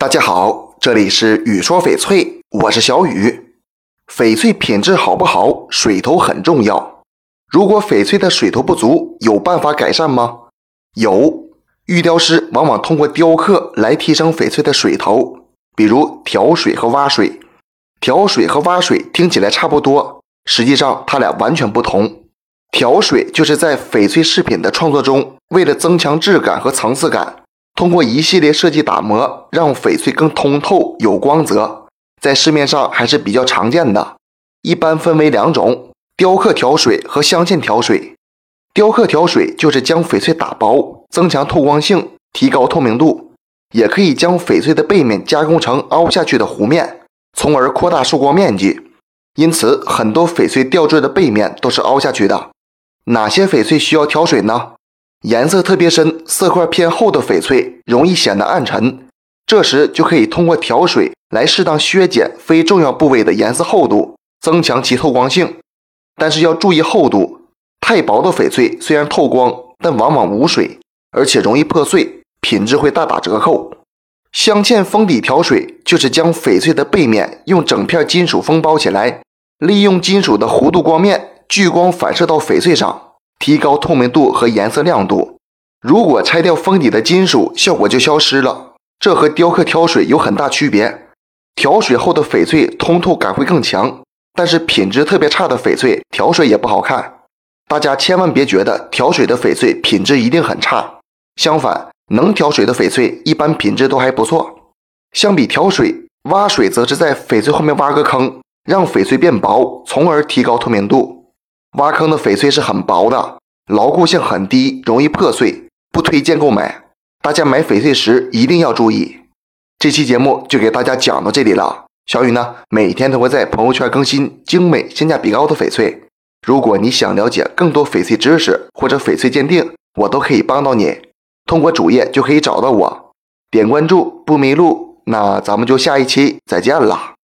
大家好，这里是雨说翡翠，我是小雨。翡翠品质好不好，水头很重要。如果翡翠的水头不足，有办法改善吗？有，玉雕师往往通过雕刻来提升翡翠的水头，比如调水和挖水。调水和挖水听起来差不多，实际上它俩完全不同。调水就是在翡翠饰品的创作中，为了增强质感和层次感。通过一系列设计打磨，让翡翠更通透、有光泽，在市面上还是比较常见的。一般分为两种：雕刻调水和镶嵌调水。雕刻调水就是将翡翠打薄，增强透光性，提高透明度；也可以将翡翠的背面加工成凹下去的弧面，从而扩大受光面积。因此，很多翡翠吊坠的背面都是凹下去的。哪些翡翠需要调水呢？颜色特别深、色块偏厚的翡翠容易显得暗沉，这时就可以通过调水来适当削减非重要部位的颜色厚度，增强其透光性。但是要注意厚度，太薄的翡翠虽然透光，但往往无水，而且容易破碎，品质会大打折扣。镶嵌封底调水就是将翡翠的背面用整片金属封包起来，利用金属的弧度光面聚光反射到翡翠上。提高透明度和颜色亮度。如果拆掉封底的金属，效果就消失了。这和雕刻调水有很大区别。调水后的翡翠通透感会更强，但是品质特别差的翡翠调水也不好看。大家千万别觉得调水的翡翠品质一定很差，相反，能调水的翡翠一般品质都还不错。相比调水，挖水则是在翡翠后面挖个坑，让翡翠变薄，从而提高透明度。挖坑的翡翠是很薄的，牢固性很低，容易破碎，不推荐购买。大家买翡翠时一定要注意。这期节目就给大家讲到这里了。小雨呢，每天都会在朋友圈更新精美、性价比高的翡翠。如果你想了解更多翡翠知识或者翡翠鉴定，我都可以帮到你。通过主页就可以找到我，点关注不迷路。那咱们就下一期再见了。